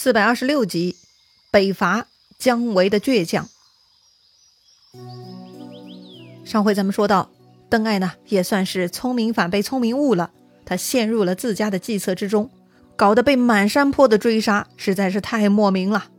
四百二十六集，北伐姜维的倔强。上回咱们说到，邓艾呢也算是聪明反被聪明误了，他陷入了自家的计策之中，搞得被满山坡的追杀，实在是太莫名了。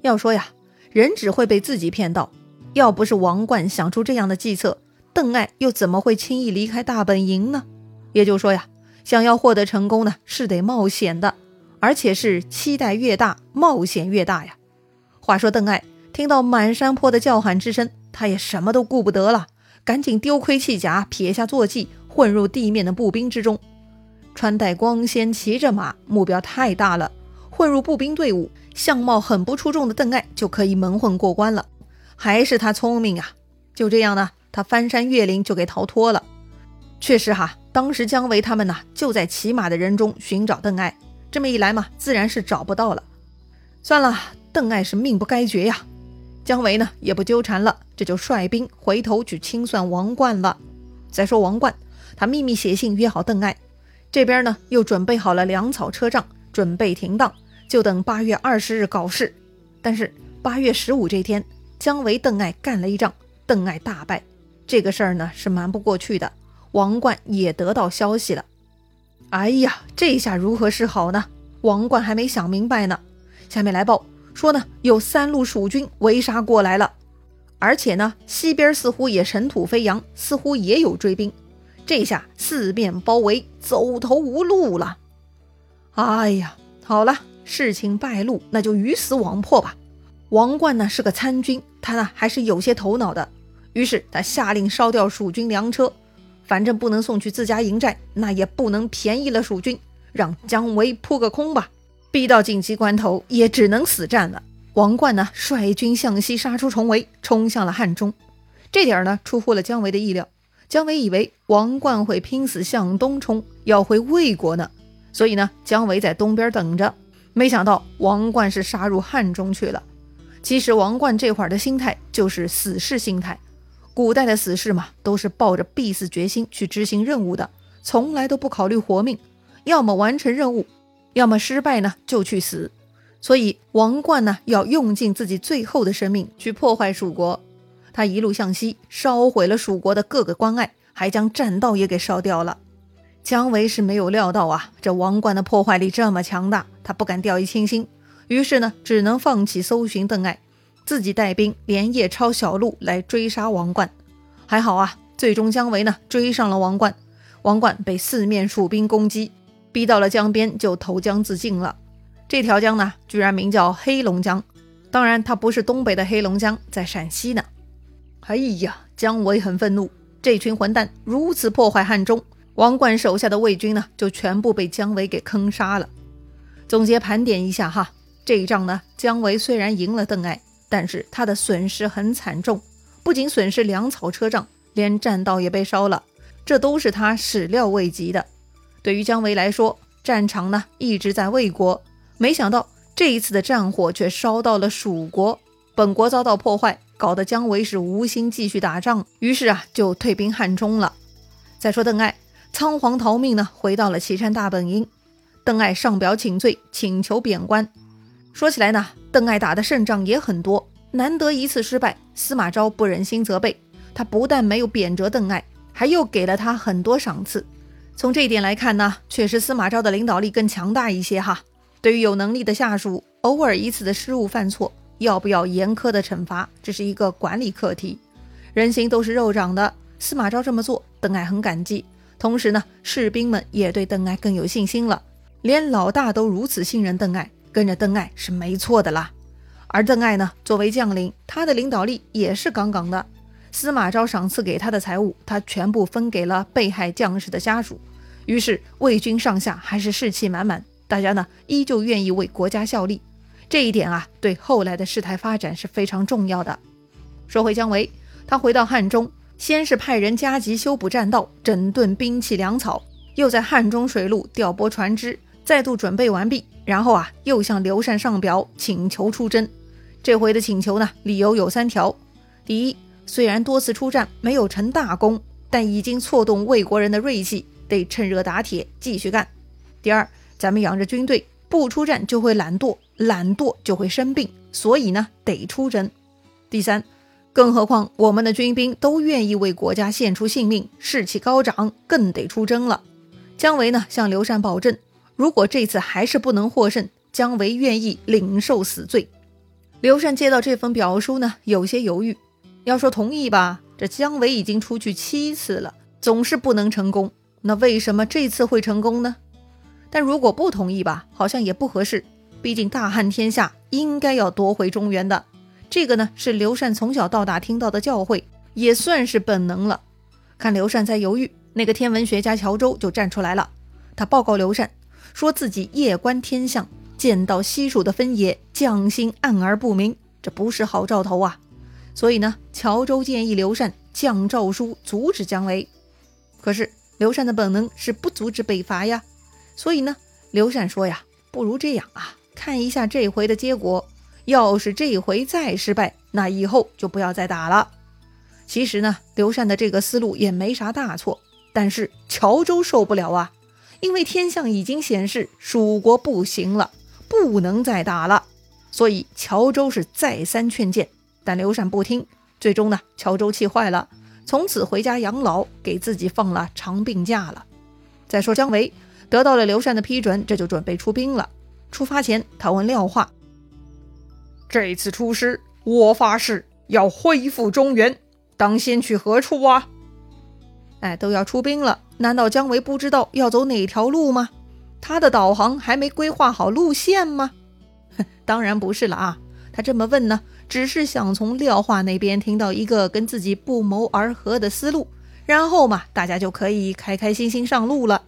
要说呀，人只会被自己骗到，要不是王冠想出这样的计策，邓艾又怎么会轻易离开大本营呢？也就说呀，想要获得成功呢，是得冒险的。而且是期待越大，冒险越大呀。话说邓艾听到满山坡的叫喊之声，他也什么都顾不得了，赶紧丢盔弃甲，撇下坐骑，混入地面的步兵之中，穿戴光鲜，骑着马，目标太大了。混入步兵队伍，相貌很不出众的邓艾就可以蒙混过关了。还是他聪明啊！就这样呢，他翻山越岭就给逃脱了。确实哈，当时姜维他们呢就在骑马的人中寻找邓艾。这么一来嘛，自然是找不到了。算了，邓艾是命不该绝呀。姜维呢也不纠缠了，这就率兵回头去清算王冠了。再说王冠，他秘密写信约好邓艾，这边呢又准备好了粮草车仗，准备停当，就等八月二十日搞事。但是八月十五这天，姜维邓艾干了一仗，邓艾大败，这个事儿呢是瞒不过去的。王冠也得到消息了。哎呀，这下如何是好呢？王冠还没想明白呢。下面来报说呢，有三路蜀军围杀过来了，而且呢，西边似乎也尘土飞扬，似乎也有追兵。这下四面包围，走投无路了。哎呀，好了，事情败露，那就鱼死网破吧。王冠呢是个参军，他呢还是有些头脑的。于是他下令烧掉蜀军粮车。反正不能送去自家营寨，那也不能便宜了蜀军，让姜维扑个空吧。逼到紧急关头，也只能死战了。王冠呢，率军向西杀出重围，冲向了汉中。这点呢，出乎了姜维的意料。姜维以为王冠会拼死向东冲，要回魏国呢，所以呢，姜维在东边等着。没想到王冠是杀入汉中去了。其实王冠这会儿的心态就是死士心态。古代的死士嘛，都是抱着必死决心去执行任务的，从来都不考虑活命，要么完成任务，要么失败呢就去死。所以王冠呢，要用尽自己最后的生命去破坏蜀国。他一路向西，烧毁了蜀国的各个关隘，还将栈道也给烧掉了。姜维是没有料到啊，这王冠的破坏力这么强大，他不敢掉以轻心，于是呢，只能放弃搜寻邓艾。自己带兵连夜抄小路来追杀王冠，还好啊，最终姜维呢追上了王冠，王冠被四面蜀兵攻击，逼到了江边就投江自尽了。这条江呢，居然名叫黑龙江，当然它不是东北的黑龙江，在陕西呢。哎呀，姜维很愤怒，这群混蛋如此破坏汉中，王冠手下的魏军呢就全部被姜维给坑杀了。总结盘点一下哈，这一仗呢，姜维虽然赢了邓艾。但是他的损失很惨重，不仅损失粮草车仗，连栈道也被烧了，这都是他始料未及的。对于姜维来说，战场呢一直在魏国，没想到这一次的战火却烧到了蜀国，本国遭到破坏，搞得姜维是无心继续打仗，于是啊就退兵汉中了。再说邓艾仓皇逃命呢，回到了岐山大本营，邓艾上表请罪，请求贬官。说起来呢。邓艾打的胜仗也很多，难得一次失败，司马昭不忍心责备他，不但没有贬谪邓艾，还又给了他很多赏赐。从这一点来看呢，确实司马昭的领导力更强大一些哈。对于有能力的下属，偶尔一次的失误犯错，要不要严苛的惩罚，这是一个管理课题。人心都是肉长的，司马昭这么做，邓艾很感激。同时呢，士兵们也对邓艾更有信心了，连老大都如此信任邓艾。跟着邓艾是没错的啦，而邓艾呢，作为将领，他的领导力也是杠杠的。司马昭赏赐给他的财物，他全部分给了被害将士的家属。于是魏军上下还是士气满满，大家呢依旧愿意为国家效力。这一点啊，对后来的事态发展是非常重要的。说回姜维，他回到汉中，先是派人加急修补栈道，整顿兵器粮草，又在汉中水路调拨船只，再度准备完毕。然后啊，又向刘禅上表请求出征。这回的请求呢，理由有三条：第一，虽然多次出战没有成大功，但已经挫动魏国人的锐气，得趁热打铁继续干；第二，咱们养着军队，不出战就会懒惰，懒惰就会生病，所以呢得出征。第三，更何况我们的军兵都愿意为国家献出性命，士气高涨，更得出征了。姜维呢向刘禅保证，如果这次还是不能获胜，姜维愿意领受死罪。刘禅接到这封表书呢，有些犹豫。要说同意吧，这姜维已经出去七次了，总是不能成功。那为什么这次会成功呢？但如果不同意吧，好像也不合适。毕竟大汉天下，应该要夺回中原的。这个呢，是刘禅从小到大听到的教诲，也算是本能了。看刘禅在犹豫，那个天文学家乔州就站出来了。他报告刘禅，说自己夜观天象，见到西蜀的分野将星暗而不明，这不是好兆头啊。所以呢，乔州建议刘禅降诏书阻止姜维。可是刘禅的本能是不阻止北伐呀。所以呢，刘禅说呀，不如这样啊，看一下这回的结果。要是这回再失败，那以后就不要再打了。其实呢，刘禅的这个思路也没啥大错。但是乔州受不了啊，因为天象已经显示蜀国不行了，不能再打了。所以乔州是再三劝谏，但刘禅不听。最终呢，乔州气坏了，从此回家养老，给自己放了长病假了。再说姜维得到了刘禅的批准，这就准备出兵了。出发前，他问廖化。这次出师，我发誓要恢复中原，当先去何处啊？哎，都要出兵了，难道姜维不知道要走哪条路吗？他的导航还没规划好路线吗？当然不是了啊！他这么问呢，只是想从廖化那边听到一个跟自己不谋而合的思路，然后嘛，大家就可以开开心心上路了。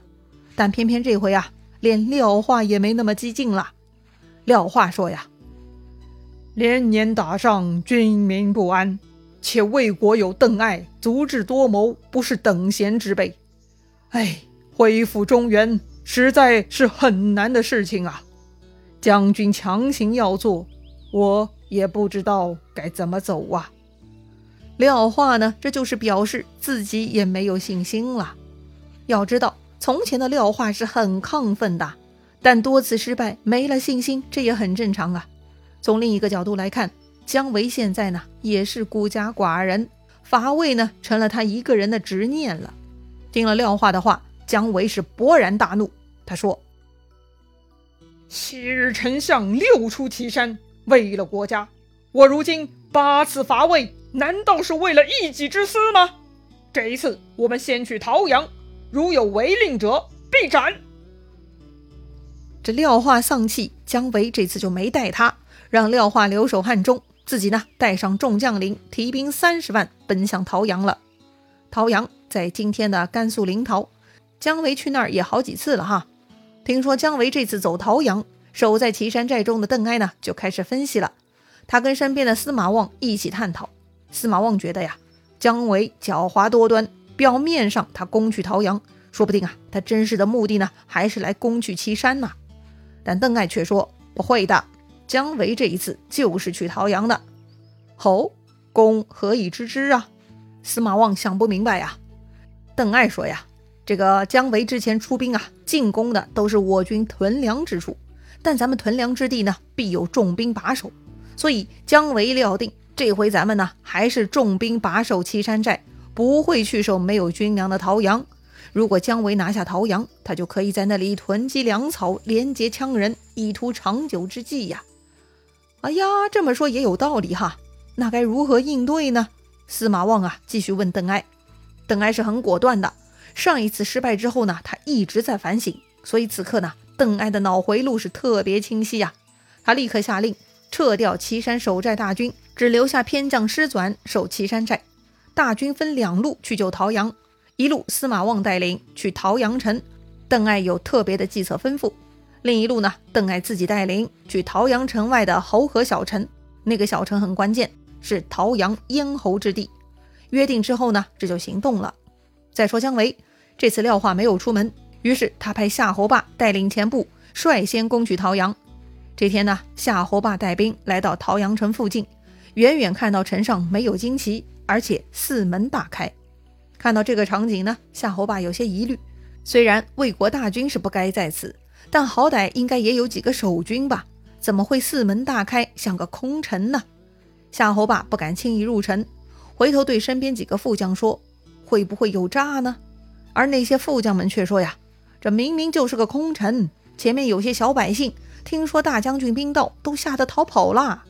但偏偏这回啊，连廖化也没那么激进了。廖化说呀。连年打仗，军民不安，且魏国有邓艾，足智多谋，不是等闲之辈。哎，恢复中原实在是很难的事情啊！将军强行要做，我也不知道该怎么走啊。廖化呢，这就是表示自己也没有信心了。要知道，从前的廖化是很亢奋的，但多次失败，没了信心，这也很正常啊。从另一个角度来看，姜维现在呢也是孤家寡人，伐魏呢成了他一个人的执念了。听了廖化的话，姜维是勃然大怒。他说：“昔日丞相六出祁山，为了国家；我如今八次伐魏，难道是为了一己之私吗？这一次，我们先去陶阳，如有违令者，必斩。”这廖化丧气，姜维这次就没带他。让廖化留守汉中，自己呢带上众将领，提兵三十万奔向陶阳了。陶阳在今天的甘肃临洮，姜维去那儿也好几次了哈。听说姜维这次走陶阳，守在岐山寨中的邓艾呢就开始分析了。他跟身边的司马望一起探讨。司马望觉得呀，姜维狡猾多端，表面上他攻取陶阳，说不定啊他真实的目的呢还是来攻取岐山呢。但邓艾却说不会的。姜维这一次就是去陶阳的，侯，公何以知之啊？司马望想不明白呀。邓艾说呀，这个姜维之前出兵啊，进攻的都是我军屯粮之处，但咱们屯粮之地呢，必有重兵把守，所以姜维料定这回咱们呢，还是重兵把守岐山寨，不会去守没有军粮的陶阳。如果姜维拿下陶阳，他就可以在那里囤积粮草，连结羌人，以图长久之计呀。哎呀，这么说也有道理哈。那该如何应对呢？司马望啊，继续问邓艾。邓艾是很果断的。上一次失败之后呢，他一直在反省，所以此刻呢，邓艾的脑回路是特别清晰呀。他立刻下令撤掉岐山守寨大军，只留下偏将师纂守岐山寨。大军分两路去救陶阳，一路司马望带领去陶阳城，邓艾有特别的计策吩咐。另一路呢，邓艾自己带领去陶阳城外的侯河小城，那个小城很关键，是陶阳咽喉之地。约定之后呢，这就行动了。再说姜维，这次廖化没有出门，于是他派夏侯霸带领前部率先攻取陶阳。这天呢，夏侯霸带兵来到陶阳城附近，远远看到城上没有旌旗，而且四门大开。看到这个场景呢，夏侯霸有些疑虑。虽然魏国大军是不该在此。但好歹应该也有几个守军吧？怎么会四门大开，像个空城呢？夏侯霸不敢轻易入城，回头对身边几个副将说：“会不会有诈呢？”而那些副将们却说：“呀，这明明就是个空城，前面有些小百姓，听说大将军兵到，都吓得逃跑了。”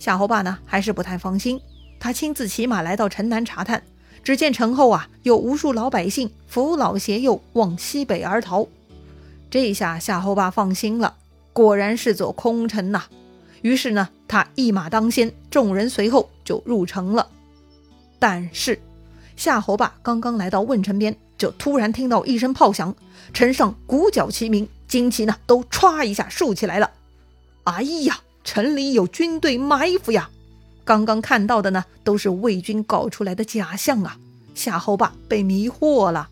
夏侯霸呢，还是不太放心，他亲自骑马来到城南查探，只见城后啊，有无数老百姓扶老携幼往西北而逃。这下夏侯霸放心了，果然是座空城呐。于是呢，他一马当先，众人随后就入城了。但是，夏侯霸刚刚来到问城边。就突然听到一声炮响，城上鼓角齐鸣，旌旗呢都歘一下竖起来了。哎呀，城里有军队埋伏呀！刚刚看到的呢都是魏军搞出来的假象啊！夏侯霸被迷惑了。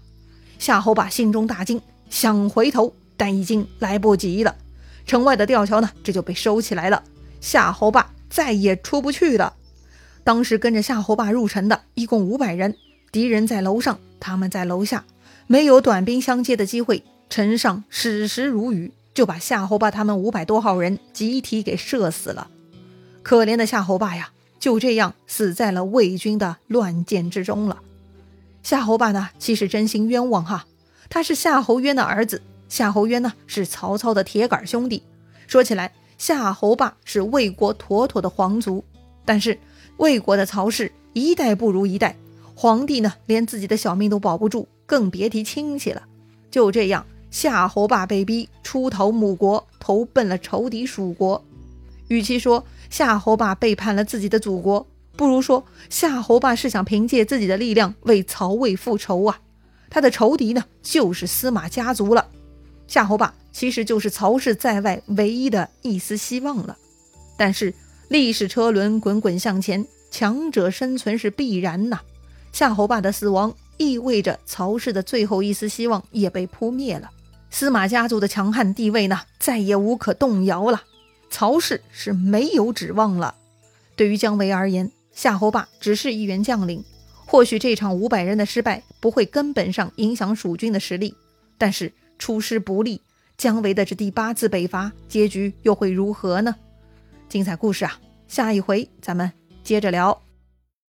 夏侯霸心中大惊，想回头，但已经来不及了。城外的吊桥呢这就被收起来了，夏侯霸再也出不去了。当时跟着夏侯霸入城的一共五百人，敌人在楼上。他们在楼下没有短兵相接的机会，城上矢石如雨，就把夏侯霸他们五百多号人集体给射死了。可怜的夏侯霸呀，就这样死在了魏军的乱箭之中了。夏侯霸呢，其实真心冤枉哈，他是夏侯渊的儿子，夏侯渊呢是曹操的铁杆兄弟。说起来，夏侯霸是魏国妥妥的皇族，但是魏国的曹氏一代不如一代。皇帝呢，连自己的小命都保不住，更别提亲戚了。就这样，夏侯霸被逼出逃母国，投奔了仇敌蜀国。与其说夏侯霸背叛了自己的祖国，不如说夏侯霸是想凭借自己的力量为曹魏复仇啊！他的仇敌呢，就是司马家族了。夏侯霸其实就是曹氏在外唯一的一丝希望了。但是历史车轮滚滚向前，强者生存是必然呐。夏侯霸的死亡意味着曹氏的最后一丝希望也被扑灭了，司马家族的强悍地位呢，再也无可动摇了。曹氏是没有指望了。对于姜维而言，夏侯霸只是一员将领，或许这场五百人的失败不会根本上影响蜀军的实力，但是出师不利，姜维的这第八次北伐结局又会如何呢？精彩故事啊，下一回咱们接着聊。